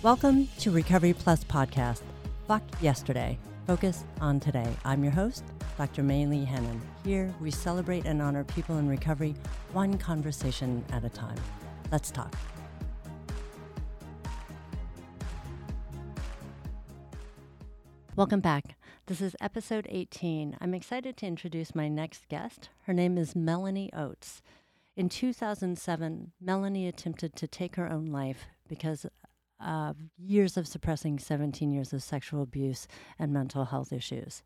Welcome to Recovery Plus Podcast. Fuck yesterday, focus on today. I'm your host, Dr. May Lee Hannon. Here we celebrate and honor people in recovery, one conversation at a time. Let's talk. Welcome back. This is episode 18. I'm excited to introduce my next guest. Her name is Melanie Oates. In 2007, Melanie attempted to take her own life because of years of suppressing 17 years of sexual abuse and mental health issues.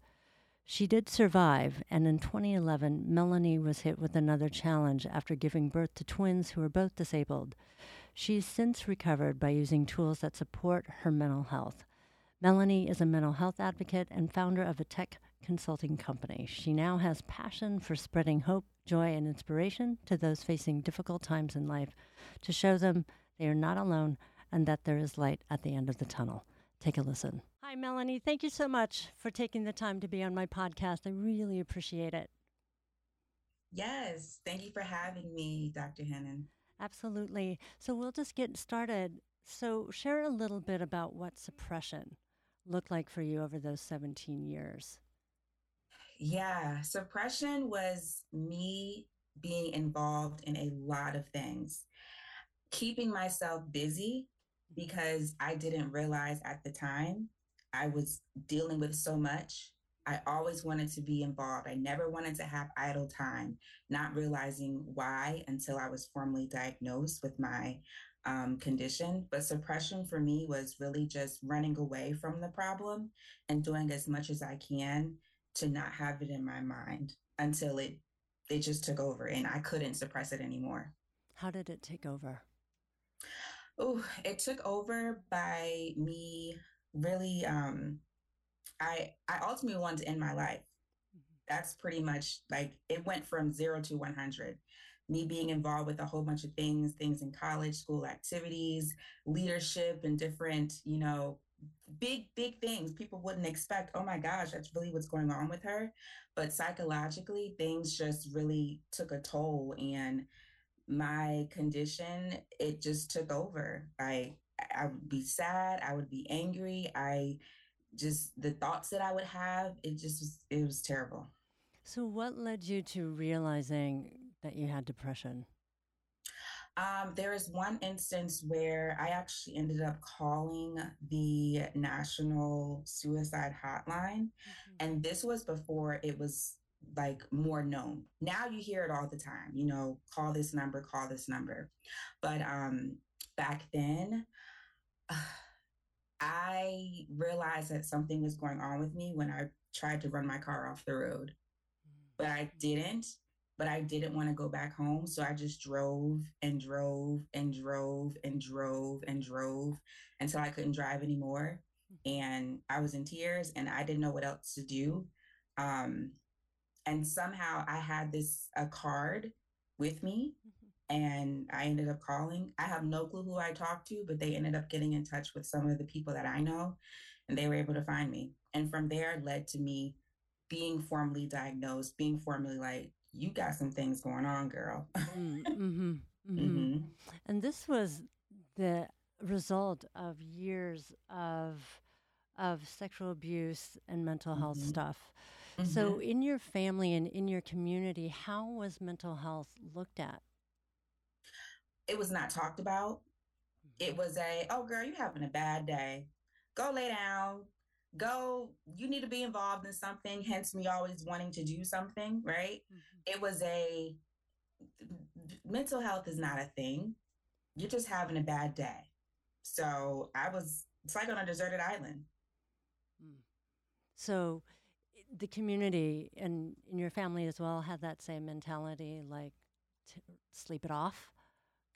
She did survive, and in 2011, Melanie was hit with another challenge after giving birth to twins who were both disabled. She's since recovered by using tools that support her mental health. Melanie is a mental health advocate and founder of a tech consulting company. She now has passion for spreading hope, joy, and inspiration to those facing difficult times in life to show them they are not alone and that there is light at the end of the tunnel. Take a listen. Hi, Melanie. Thank you so much for taking the time to be on my podcast. I really appreciate it. Yes. Thank you for having me, Dr. Hannon. Absolutely. So we'll just get started. So, share a little bit about what suppression looked like for you over those 17 years? Yeah, suppression was me being involved in a lot of things, keeping myself busy because I didn't realize at the time I was dealing with so much. I always wanted to be involved. I never wanted to have idle time, not realizing why until I was formally diagnosed with my um, condition. But suppression for me was really just running away from the problem and doing as much as I can to not have it in my mind until it it just took over and I couldn't suppress it anymore. How did it take over? Oh, it took over by me really um I I ultimately wanted to end my life. Mm-hmm. That's pretty much like it went from 0 to 100 me being involved with a whole bunch of things, things in college, school activities, leadership, and different, you know, big, big things people wouldn't expect. Oh my gosh, that's really what's going on with her. But psychologically, things just really took a toll. And my condition, it just took over. I, I would be sad. I would be angry. I just, the thoughts that I would have, it just was, it was terrible. So, what led you to realizing that you had depression? Um, there is one instance where I actually ended up calling the National Suicide Hotline. Mm-hmm. And this was before it was like more known. Now you hear it all the time, you know, call this number, call this number. But um, back then, uh, I realized that something was going on with me when I tried to run my car off the road. But I mm-hmm. didn't but I didn't want to go back home. So I just drove and drove and drove and drove and drove until I couldn't drive anymore. Mm-hmm. And I was in tears and I didn't know what else to do. Um, and somehow I had this a card with me mm-hmm. and I ended up calling. I have no clue who I talked to, but they ended up getting in touch with some of the people that I know and they were able to find me. And from there led to me being formally diagnosed, being formally like you got some things going on, girl. Mm, mm-hmm, mm-hmm. Mm-hmm. And this was the result of years of of sexual abuse and mental health mm-hmm. So, in your family and in your community, how was mental health looked at? It was not talked about. It mm-hmm. was a, oh, girl, you're having a bad day. Go lay down go you need to be involved in something hence me always wanting to do something right mm-hmm. it was a mental health is not a thing you're just having a bad day so i was it's like on a deserted island mm. so the community and in your family as well had that same mentality like sleep it off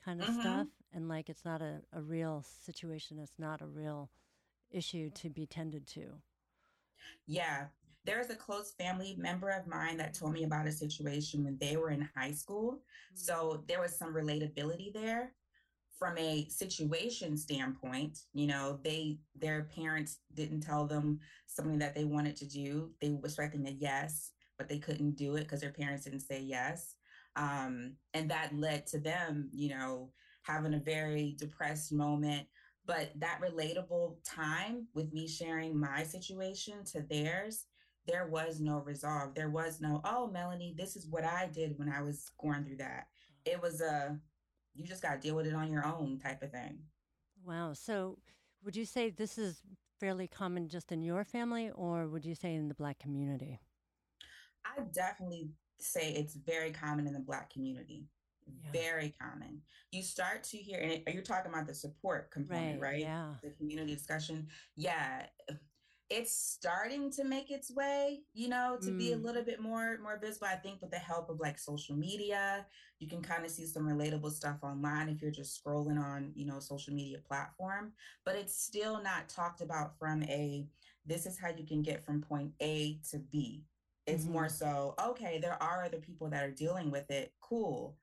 kind of mm-hmm. stuff and like it's not a, a real situation it's not a real issue to be tended to. Yeah. There is a close family member of mine that told me about a situation when they were in high school. Mm-hmm. So there was some relatability there from a situation standpoint you know they their parents didn't tell them something that they wanted to do they were expecting a yes but they couldn't do it because their parents didn't say yes um, and that led to them you know having a very depressed moment But that relatable time with me sharing my situation to theirs, there was no resolve. There was no, oh, Melanie, this is what I did when I was going through that. It was a, you just got to deal with it on your own type of thing. Wow. So would you say this is fairly common just in your family, or would you say in the Black community? I definitely say it's very common in the Black community. Yeah. Very common. You start to hear, and you're talking about the support component, right? right? Yeah. The community discussion. Yeah it's starting to make its way you know to mm. be a mm. little bit more more visible i think with the help of like social media you can kind of see some relatable stuff online if you're just scrolling on you know social media platform but it's still not talked about from a this is how you can get from point a to b it's mm-hmm. more so okay there are other people that are dealing with it cool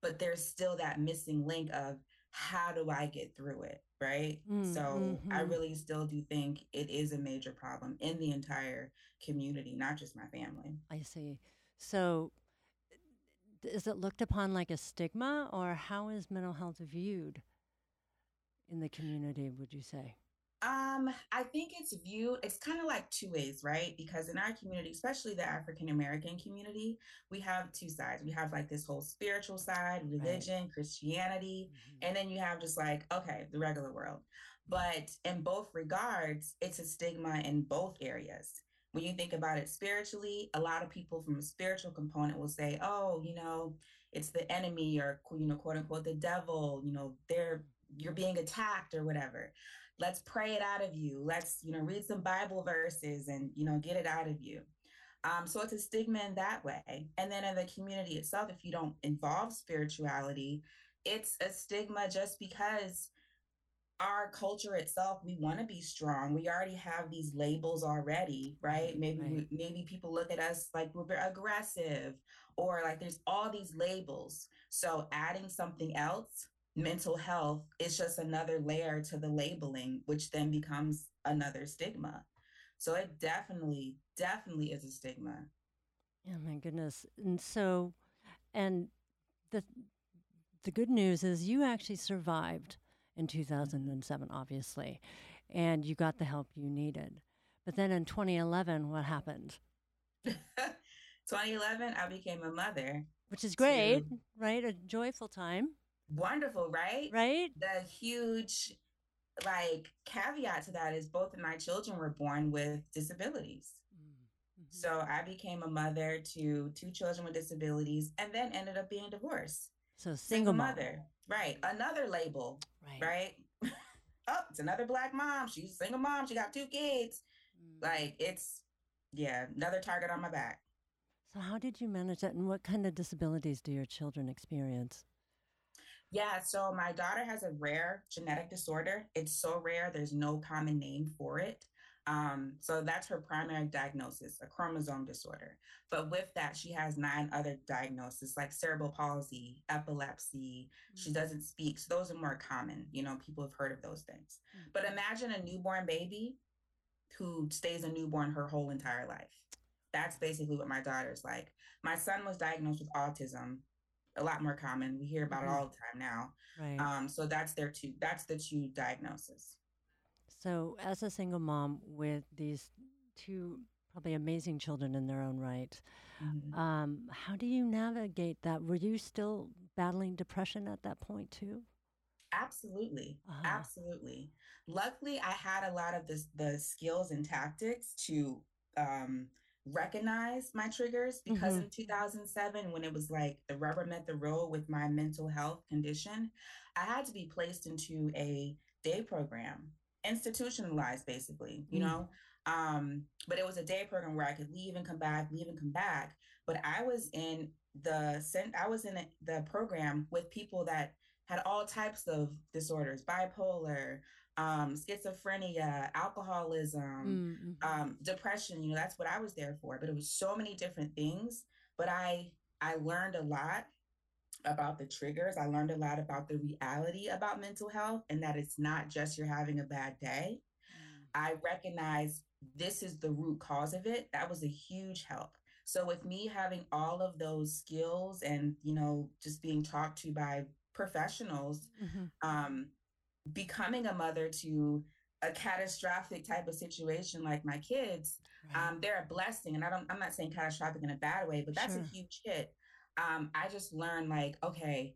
but there's still that missing link of how do i get through it right? Mm, so mm-hmm. I really still do think it is a major problem in the entire community, not just my family. I see. So is it looked upon like a stigma or how is mental health viewed in the community, would you say? Um, I think it's viewed, it's kind of like two ways, right? Because in our community, especially the African American community, we have two sides. We have like this whole spiritual side, religion, right. Christianity, mm-hmm. and then you have just like, okay, the regular world. But in both regards, it's a stigma in both areas. When you think about it spiritually, a lot of people from a spiritual component will say, oh, you know, it's the enemy or, you know, quote unquote, the devil, you know, they're, you're being attacked or whatever let's pray it out of you. Let's you know read some bible verses and you know get it out of you. Um, so it's a stigma in that way. And then in the community itself if you don't involve spirituality it's a stigma just because our culture itself we want to be strong. We already have these labels already right? Maybe right. We, maybe people look at us like we're aggressive or like there's all these labels. So adding something else mental health is just another layer to the labeling, which then becomes another stigma. So it definitely, definitely is a stigma. Oh my goodness. And so, and the the good news is you actually survived in 2007, obviously, and you got the help you needed. But then in 2011, what happened? 2011, I became a mother. Which is great, to, right? A joyful time wonderful, right? Right. The huge like caveat to that is both of my children were born with disabilities. Mm-hmm. So I became a mother to two children with disabilities and then ended up being divorced. So single, single mother. Right. Another label. Right. Right. oh, it's another black mom. She's a single mom. She got two kids. Mm. Like it's yeah, another target on my back. So how did you manage that and what kind of disabilities do your children experience? Yeah, so my daughter has a rare genetic disorder. It's so rare, there's no common name for it. Um, so that's her primary diagnosis, a chromosome disorder. But with that, she has nine other diagnoses like cerebral palsy, epilepsy. Mm-hmm. She doesn't speak. So those are more common. You know, people have heard of those things. Mm-hmm. But imagine a newborn baby who stays a newborn her whole entire life. That's basically what my daughter's like. My son was diagnosed with autism a lot more common. We hear about mm-hmm. it all the time now. Right. Um, so that's their two. That's the two diagnosis. So, as a single mom with these two probably amazing children in their own right, mm-hmm. um, how do you navigate that? Were you still battling depression at that point too? Absolutely, uh-huh. absolutely. Luckily, I had a lot of this, the skills and tactics to um, recognize my triggers because mm-hmm. in 2007 when it was like the rubber met the road with my mental health condition i had to be placed into a day program institutionalized basically you mm-hmm. know um but it was a day program where i could leave and come back leave and come back but i was in the sent i was in the program with people that had all types of disorders bipolar um, schizophrenia, alcoholism, mm-hmm. um, depression. You know, that's what I was there for. But it was so many different things. But I I learned a lot about the triggers. I learned a lot about the reality about mental health and that it's not just you're having a bad day. Mm. I recognize this is the root cause of it. That was a huge help. So with me having all of those skills and, you know, just being talked to by professionals, mm-hmm. um, becoming a mother to a catastrophic type of situation like my kids, right. um, they're a blessing. And I don't, I'm not saying catastrophic in a bad way, but that's sure. a huge hit. Um, I just learned like, okay,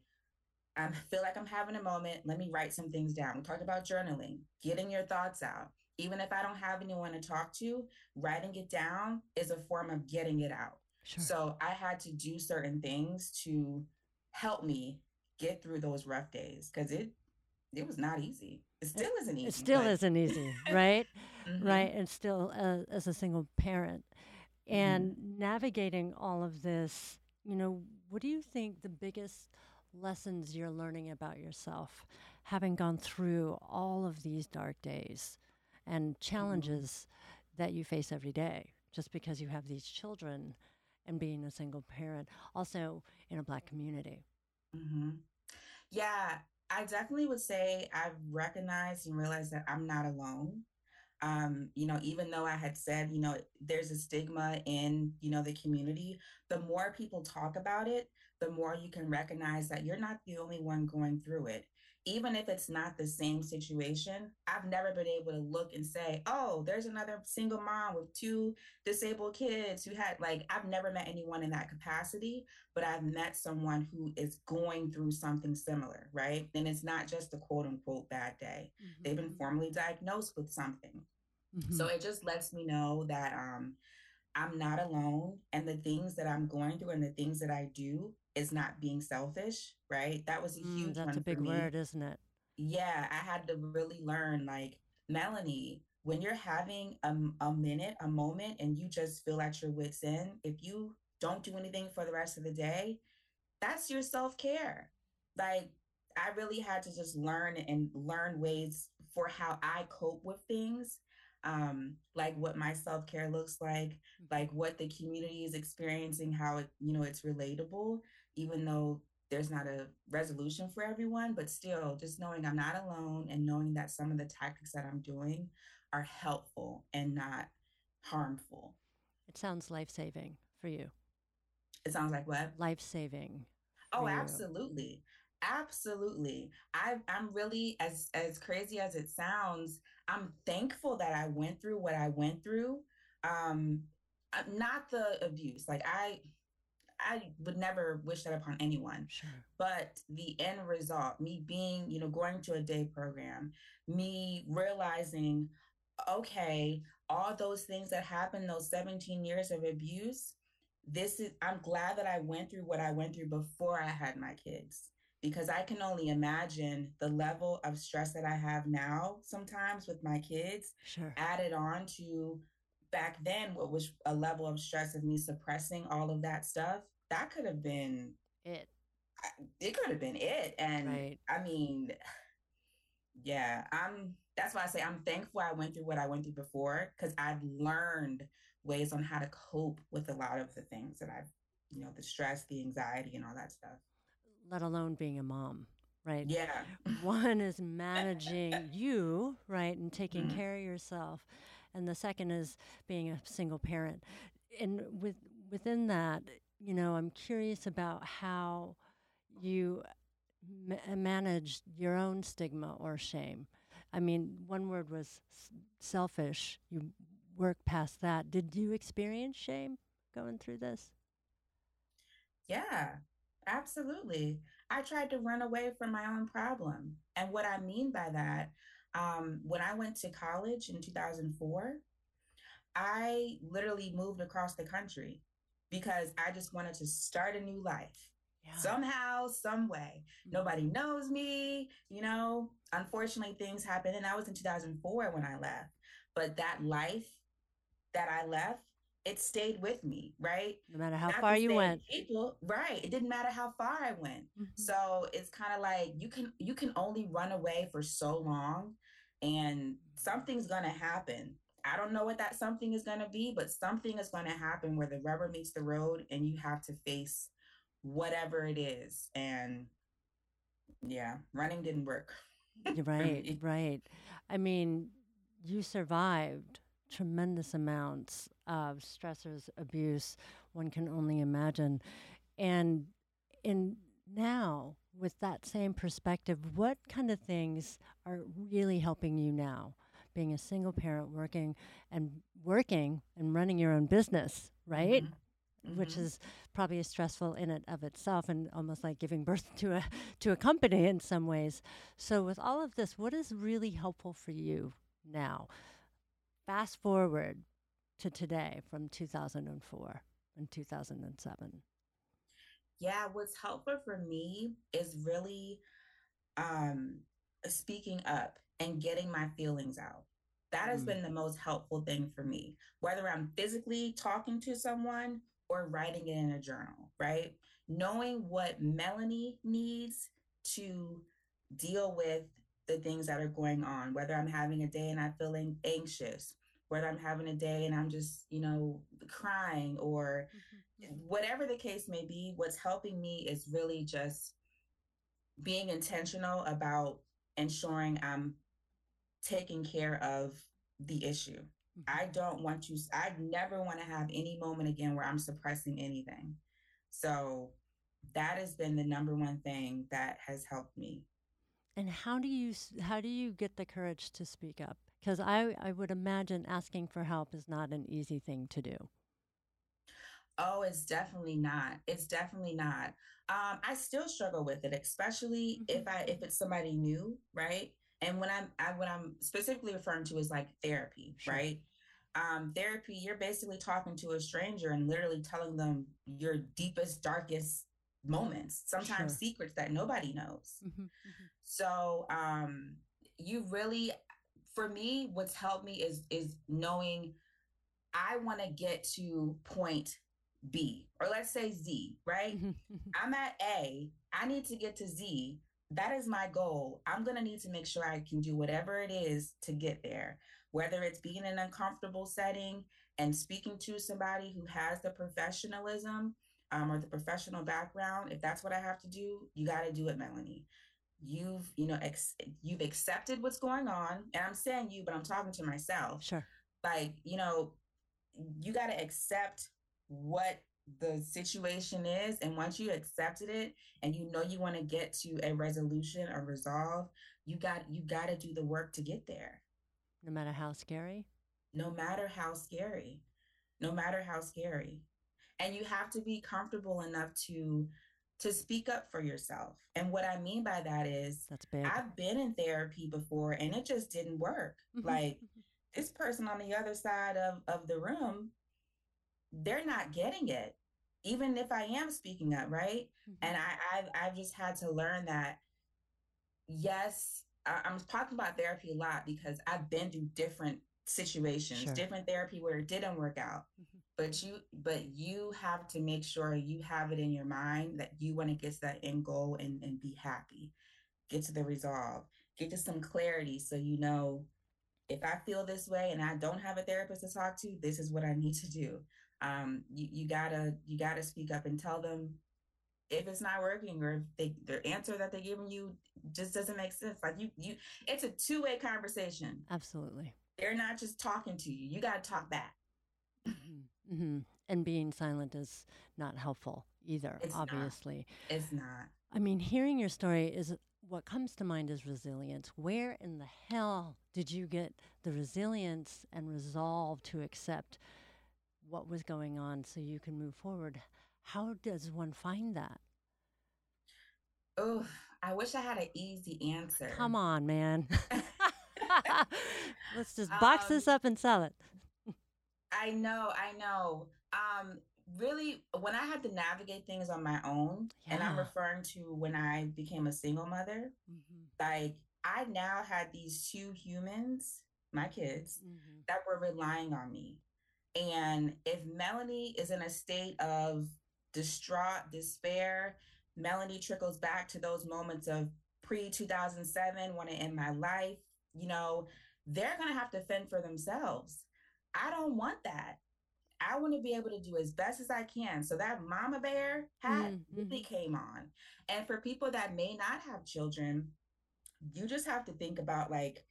I feel like I'm having a moment. Let me write some things down. We talked about journaling, getting your thoughts out. Even if I don't have anyone to talk to, writing it down is a form of getting it out. Sure. So I had to do certain things to help me get through those rough days because it it was not easy. It still isn't easy. It still but... isn't easy, right? mm-hmm. Right, and still uh, as a single parent and mm-hmm. navigating all of this, you know, what do you think the biggest lessons you're learning about yourself, having gone through all of these dark days and mm-hmm. challenges mm-hmm. that you face every day, just because you have these children and being a single parent, also in a Black community? Mm-hmm. Yeah, I definitely would say I've recognized and realized that I'm not alone. Um, you know, even though I had said, you know, there's a stigma in, you know, the community, the more people talk about it, the more you can recognize that you're not the only one going through it even if it's not the same situation, I've never been able to look and say, oh, there's another single mom with two disabled kids who had, like, I've never met anyone in that capacity, but I've met someone who is going through something similar, right? And it's not just a quote unquote bad day. Mm-hmm. They've been formally diagnosed with something. Mm-hmm. So it just lets me know that um, I'm not alone and the things that I'm going through and the things that I do is not being selfish, right? That was a mm, huge mm, That's a big word, isn't it? Yeah, I had to really learn like Melanie, when you're having a, a minute, a moment, and you just feel at your wits' end, if you don't do anything for the rest of the day, that's your self care. Like, I really had to just learn and learn ways for how I cope with things um, like what my self care looks like, like mm-hmm. what the community is experiencing, how it, you know, it's relatable, even though there's not a resolution for everyone, but still just knowing I'm not alone and knowing that some of the tactics that I'm doing are helpful and not harmful. It sounds life saving for you. It sounds like what? Life saving. Oh, absolutely. Absolutely. I I'm really as as crazy as it sounds, I'm thankful that I went through what I went through. Um not the abuse. Like I I would never wish that upon anyone. Sure. But the end result, me being, you know, going to a day program, me realizing, okay, all those things that happened, those 17 years of abuse, this is, I'm glad that I went through what I went through before I had my kids because I can only imagine the level of stress that I have now sometimes with my kids sure. added on to back then what was a level of stress of me suppressing all of that stuff. That could have been it. It could have been it. And right. I mean, yeah, I'm that's why I say I'm thankful I went through what I went through before because I've learned ways on how to cope with a lot of the things that I've, you know, the stress, the anxiety, and all that stuff let alone being a mom, right? Yeah. One is managing you, right, and taking mm-hmm. care of yourself, and the second is being a single parent. And with within that, you know, I'm curious about how you ma- manage your own stigma or shame. I mean, one word was s- selfish. You work past that. Did you experience shame going through this? Yeah, Absolutely. I tried to run away from my own problem. And what I mean by that, um, when I went to college in 2004, I literally moved across the country because I just wanted to start a new life. Yeah. Somehow, some way. Mm-hmm. Nobody knows me, you know. Unfortunately, things happen. And that was in 2004 when I left. But that life that I left it stayed with me, right? No matter how Not far you went. People, right. It didn't matter how far I went. Mm-hmm. So it's kind of like you can you can only run away for so long and something's gonna happen. I don't know what that something is gonna be, but something is gonna happen where the rubber meets the road and you have to face whatever it is. And yeah, running didn't work. right, right. I mean, you survived tremendous amounts of stressors, abuse, one can only imagine. And in now, with that same perspective, what kind of things are really helping you now? Being a single parent, working and working and running your own business, right? Mm-hmm mm-hmm. which is probably stressful in and of itself and almost like giving birth to a to a company in some ways. So with all of this, what is really helpful for you now? Fast forward to today from 2004 and 2007. Yeah, what's helpful for me is really um, speaking up and getting my feelings out. That has mm. been the most helpful thing for me. Whether I'm physically talking to someone or writing it in a journal, right? Knowing what Melanie needs to deal with the things that are going on, whether I'm having a day and I'm feeling anxious, whether I'm having a day and I'm just, you know, crying or mm-hmm. whatever the case may be, what's helping me is really just being intentional about ensuring I'm taking care of the issue. I don't want to, I never want to have any moment again where I'm suppressing anything. So that has been the number one thing that has helped me. And how do you how do you get the courage to speak up? Because I, I would imagine asking for help is not an easy thing to do. Oh, it's definitely not. It's definitely not. Um, I still struggle with it, especially mm-hmm. if I if it's somebody new, right? And when I'm I, what I'm specifically referring to is like therapy, sure. right? um, therapy, you're basically talking to a stranger and literally telling them your deepest, darkest moments, sometimes sure. secrets that nobody knows. Mm-hmm, mm-hmm. So um, you really, for me, what's helped me is is knowing I want to get to point B or let's say Z, right? Mm-hmm, mm-hmm. I'm at A, I need to get to Z. That is my goal. I'm going to need to make sure I can do whatever it is to get there whether it's being in an uncomfortable setting and speaking to somebody who has the professionalism um, or the professional background, if that's what I have to do, you got to do it, Melanie. You've, you know, ex- you've accepted what's going on, and I'm saying you, but I'm talking to myself. Sure. Like, you know, you got to accept what the situation is and once you accepted it and you know you want to get to a resolution or resolve you got you got to do the work to get there no matter how scary? No matter how scary. No matter how scary. And you have to be comfortable enough to to speak up for yourself. And what I mean by that is That's big. I've been in therapy before and it just didn't work. Mm-hmm. Like this person on the other side of, of the room, they're not getting it. Even if I am speaking up, right? Mm-hmm. And I, I've I've just had to learn that yes, I, am talking about therapy a lot because I've been through different situations, sure. different therapy where it didn't work out. Mm-hmm. But you, but you have to make sure you have it in your mind that you want to get to that end goal and, and be happy, get to the resolve, get to some clarity, so you know if I feel this way and I don't have a therapist to talk to, this is what I need to do. Um, you, you gotta you gotta speak up and tell them if it's not working or if they, the answer that they're giving you just doesn't make sense. Like you, you, it's a two way conversation. Absolutely. They're not just talking to you. You got to talk back. Mm-hmm. Mm-hmm. And being silent is not helpful either, it's obviously. Not. It's not. I mean, hearing your story is what comes to mind is resilience. Where in the hell did you get the resilience and resolve to accept what was going on so you can move forward? How does one find that? Oh, I wish I had an easy answer. Come on, man. Let's just box um, this up and sell it. I know, I know. Um, really, when I had to navigate things on my own, yeah. and I'm referring to when I became a single mother, mm-hmm. like I now had these two humans, my kids, mm-hmm. that were relying on me. And if Melanie is in a state of distraught, despair. Melanie trickles back to those moments of pre 2007, want to end my life. You know, they're going to have to fend for themselves. I don't want that. I want to be able to do as best as I can. So that mama bear hat mm-hmm. really came on. And for people that may not have children, you just have to think about like,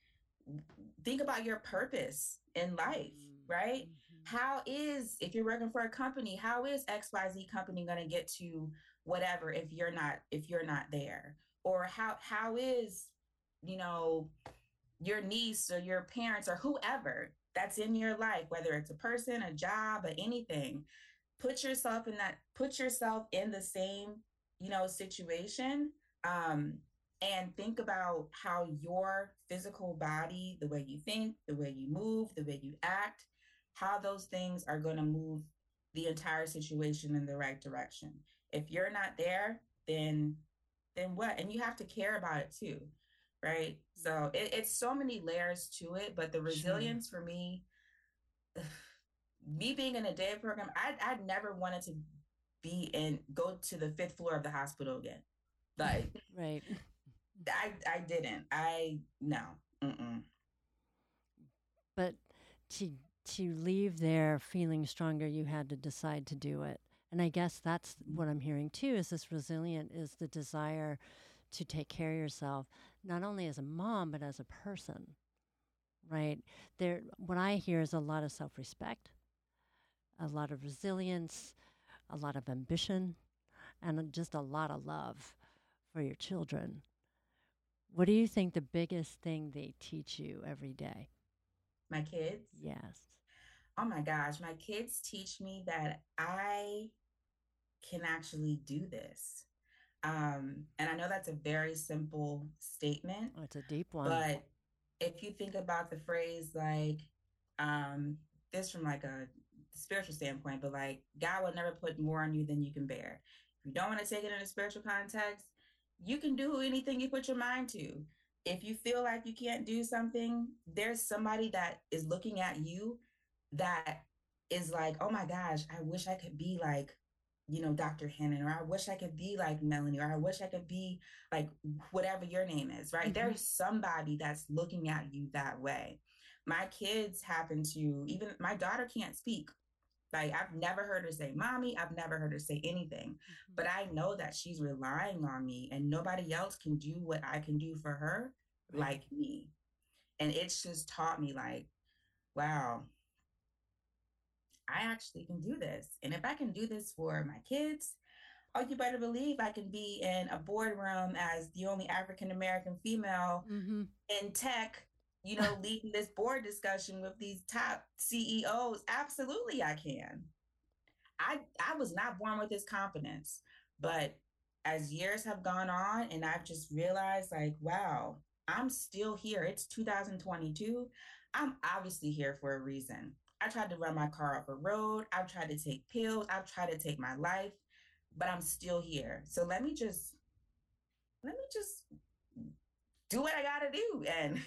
think about your purpose in life, mm-hmm. right? Mm-hmm how is if you're working for a company how is xyz company going to get to whatever if you're not if you're not there or how how is you know your niece or your parents or whoever that's in your life whether it's a person a job or anything put yourself in that put yourself in the same you know situation um and think about how your physical body the way you think the way you move the way you act how those things are going to move the entire situation in the right direction. If you're not there then then what? And you have to care about it too right? So it, it's so many layers to it but the resilience sure. for me me being in a day program i i never wanted to be in go to the fifth floor of the hospital again. Like right. I i didn't. I no. Mm-mm. but to to leave there feeling stronger you had to decide to do it. And I guess that's what I'm hearing too is this resilient is the desire to take care of yourself, not only as a mom, but as a person. Right? There what I hear is a lot of self respect, a lot of resilience, a lot of ambition, and just a lot of love for your children. What do you think the biggest thing they teach you every day? My kids? Yes oh my gosh, my kids teach me that I can actually do this. Um, and I know that's a very simple statement. Oh, it's a deep one. But if you think about the phrase like um, this from like a spiritual standpoint, but like God will never put more on you than you can bear. If you don't want to take it in a spiritual context, you can do anything you put your mind to. If you feel like you can't do something, there's somebody that is looking at you that is like, oh my gosh, I wish I could be like, you know, Dr. Hannon, or I wish I could be like Melanie, or I wish I could be like whatever your name is, right? Mm-hmm. There's somebody that's looking at you that way. My kids happen to, even my daughter can't speak. Like I've never heard her say mommy, I've never heard her say anything, mm-hmm. but I know that she's relying on me and nobody else can do what I can do for her right. like me. And it's just taught me like, wow, I actually can do this. And if I can do this for my kids, oh, you better believe I can be in a boardroom as the only African American female mm-hmm. in tech, you know, leading this board discussion with these top CEOs. Absolutely, I can. I I was not born with this confidence, but as years have gone on and I've just realized like, wow, I'm still here. It's 2022. I'm obviously here for a reason. I tried to run my car off a road. I've tried to take pills. I've tried to take my life, but I'm still here. So let me just let me just do what I gotta do and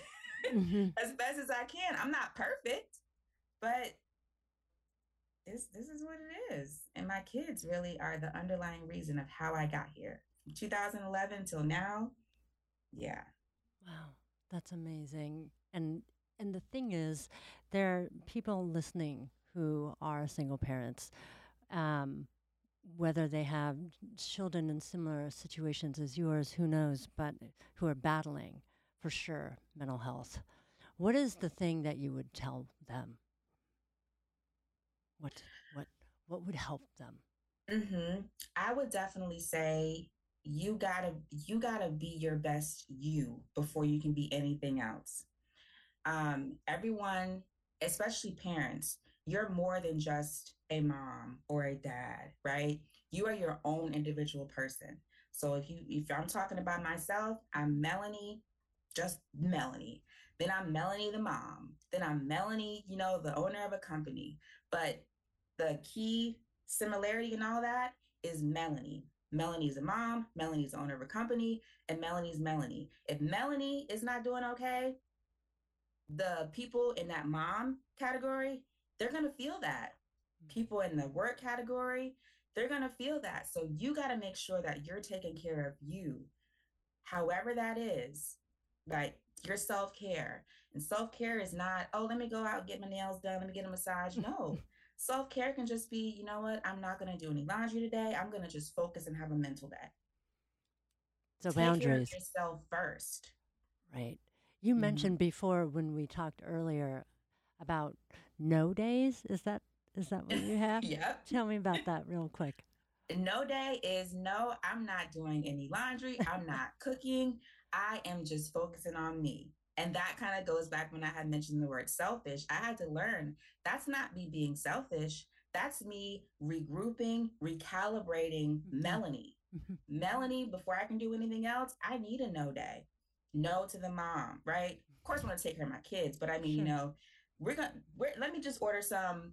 mm-hmm. as best as I can. I'm not perfect, but this this is what it is. And my kids really are the underlying reason of how I got here. From 2011 till now. Yeah. Wow. That's amazing. And and the thing is, there are people listening who are single parents, um, whether they have children in similar situations as yours, who knows, but who are battling for sure mental health. What is the thing that you would tell them? What what what would help them? Mm-hmm. I would definitely say you gotta you gotta be your best you before you can be anything else um, everyone, especially parents, you're more than just a mom or a dad, right? You are your own individual person. So if you if I'm talking about myself, I'm Melanie, just Melanie. Then I'm Melanie the mom. Then I'm Melanie, you know, the owner of a company. But the key similarity and all that is Melanie. Melanie's a mom, Melanie's the owner of a company, and Melanie's Melanie. If Melanie is not doing okay, the people in that mom category, they're going to feel that. Mm-hmm. People in the work category, they're going to feel that. So you got to make sure that you're taking care of you, however that is, like your self care. And self care is not, oh, let me go out and get my nails done, let me get a massage. No. self care can just be, you know what, I'm not going to do any laundry today. I'm going to just focus and have a mental day. So Take boundaries. yourself first. Right. You mm-hmm. mentioned before when we talked earlier about no days. Is that is that what you have? yeah. Tell me about that real quick. no day is no, I'm not doing any laundry. I'm not cooking. I am just focusing on me. And that kind of goes back when I had mentioned the word selfish. I had to learn that's not me being selfish. That's me regrouping, recalibrating mm-hmm. Melanie. Mm-hmm. Melanie, before I can do anything else, I need a no day. No to the mom, right? Of course, I want to take care of my kids, but I mean, sure. you know, we're gonna we're, let me just order some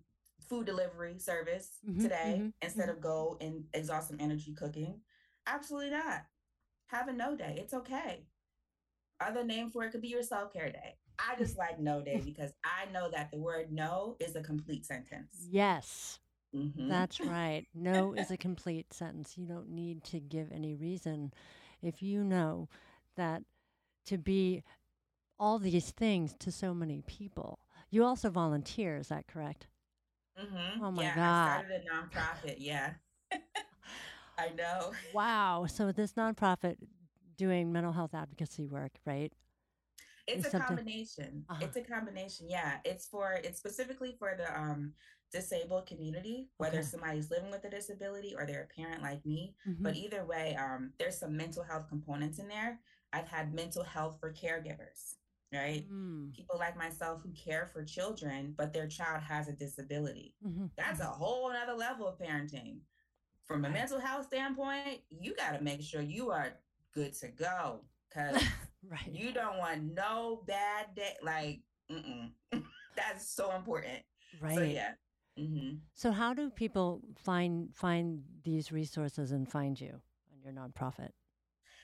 food delivery service mm-hmm, today mm-hmm, instead mm-hmm. of go and exhaust some energy cooking. Absolutely not. Have a no day. It's okay. Other name for it could be your self care day. I just like no day because I know that the word no is a complete sentence. Yes. Mm-hmm. That's right. No is a complete sentence. You don't need to give any reason. If you know that to be all these things to so many people, you also volunteer, is that correct? Mm-hmm. Oh my yeah, God. I started a nonprofit. Yeah. I know. Wow. So this nonprofit doing mental health advocacy work, right? It's a something... combination. Uh-huh. It's a combination. Yeah. It's for it's specifically for the um disabled community, whether okay. somebody's living with a disability or they're a parent like me. Mm-hmm. But either way, um, there's some mental health components in there. I've had mental health for caregivers right? Mm. People like myself who care for children, but their child has a disability. Mm-hmm. That's a whole other level of parenting. From a mental health standpoint, you got to make sure you are good to go because right. you don't want no bad day. Like, that's so important. Right. So, yeah. Mm-hmm. So, how do people find find these resources and find you on your nonprofit?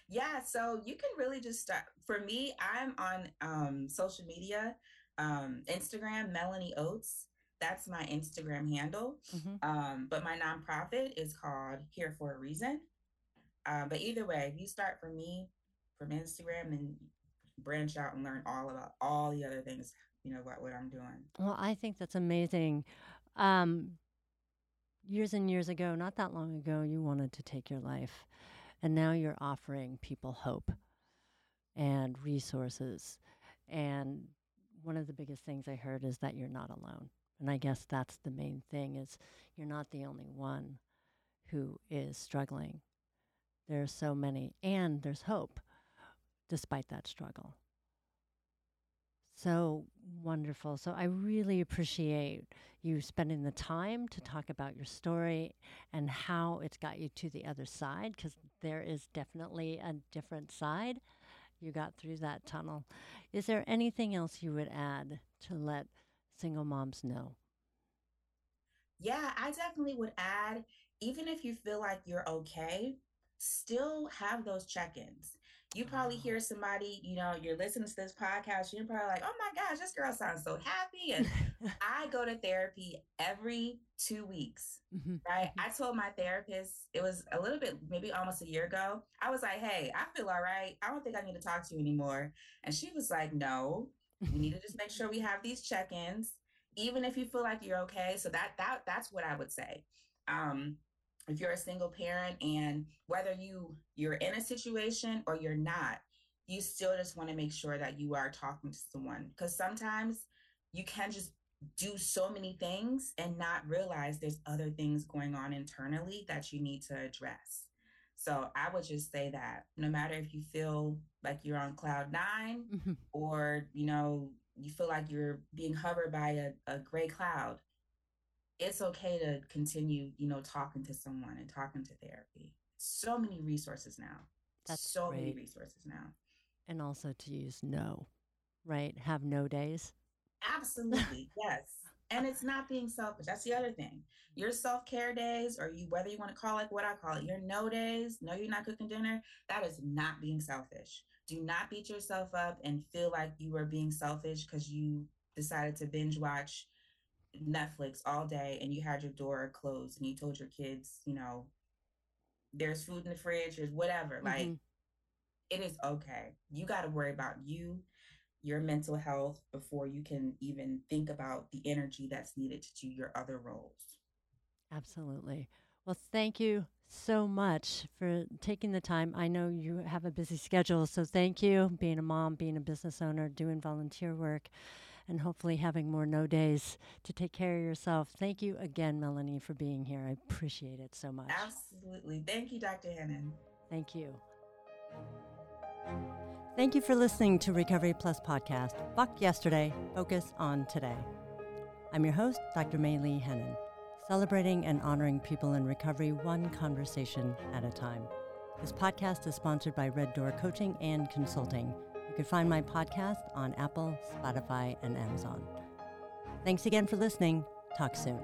Yeah, so you can really just start. For me, I'm on um, social media, um, Instagram, Melanie Oates. That's my Instagram handle. Mm-hmm. Um, but my nonprofit is called Here for a Reason. Uh, but either way, if you start from me, from Instagram, and branch out and learn all about all the other things. You know what what I'm doing. Well, I think that's amazing. Um, years and years ago, not that long ago, you wanted to take your life. And now you're offering people hope and resources. And one of the biggest things I heard is that you're not alone. And I guess that's the main thing is you're not the only one who is struggling. There are so many and there's hope despite that struggle. So wonderful. So I really appreciate you spending the time to talk about your story and how it's got you to the other side because there is definitely a different side. You got through that tunnel. Is there anything else you would add to let single moms know? Yeah, I definitely would add even if you feel like you're okay, still have those check ins you probably hear somebody, you know, you're listening to this podcast, you're probably like, oh my gosh, this girl sounds so happy. And I go to therapy every two weeks, mm-hmm. right? Mm-hmm. I told my therapist, it was a little bit, maybe almost a year ago. I was like, hey, I feel all right. I don't think I need to talk to you anymore. And she was like, no, we need to just make sure we have these check ins, even if you feel like you're okay. So that, that, that's what I would say. Um, if you're a single parent and whether you you're in a situation or you're not you still just want to make sure that you are talking to someone because sometimes you can just do so many things and not realize there's other things going on internally that you need to address so i would just say that no matter if you feel like you're on cloud 9 mm-hmm. or you know you feel like you're being hovered by a, a gray cloud it's okay to continue, you know, talking to someone and talking to therapy. So many resources now. That's so great. many resources now. And also to use no, right? Have no days. Absolutely. yes. And it's not being selfish. That's the other thing. Your self care days, or you, whether you want to call it what I call it, your no days, no, you're not cooking dinner, that is not being selfish. Do not beat yourself up and feel like you are being selfish because you decided to binge watch Netflix all day and you had your door closed and you told your kids, you know, there's food in the fridge, there's whatever. Mm-hmm. Like, it is okay. You got to worry about you, your mental health before you can even think about the energy that's needed to do your other roles. Absolutely. Well, thank you so much for taking the time. I know you have a busy schedule, so thank you being a mom, being a business owner, doing volunteer work and hopefully having more no days to take care of yourself. Thank you again, Melanie, for being here. I appreciate it so much. Absolutely. Thank you, Dr. Hannon. Thank you. Thank you for listening to Recovery Plus podcast. Fuck yesterday, focus on today. I'm your host, Dr. May Lee Hannon, celebrating and honoring people in recovery one conversation at a time. This podcast is sponsored by Red Door Coaching and Consulting. You can find my podcast on Apple, Spotify, and Amazon. Thanks again for listening. Talk soon.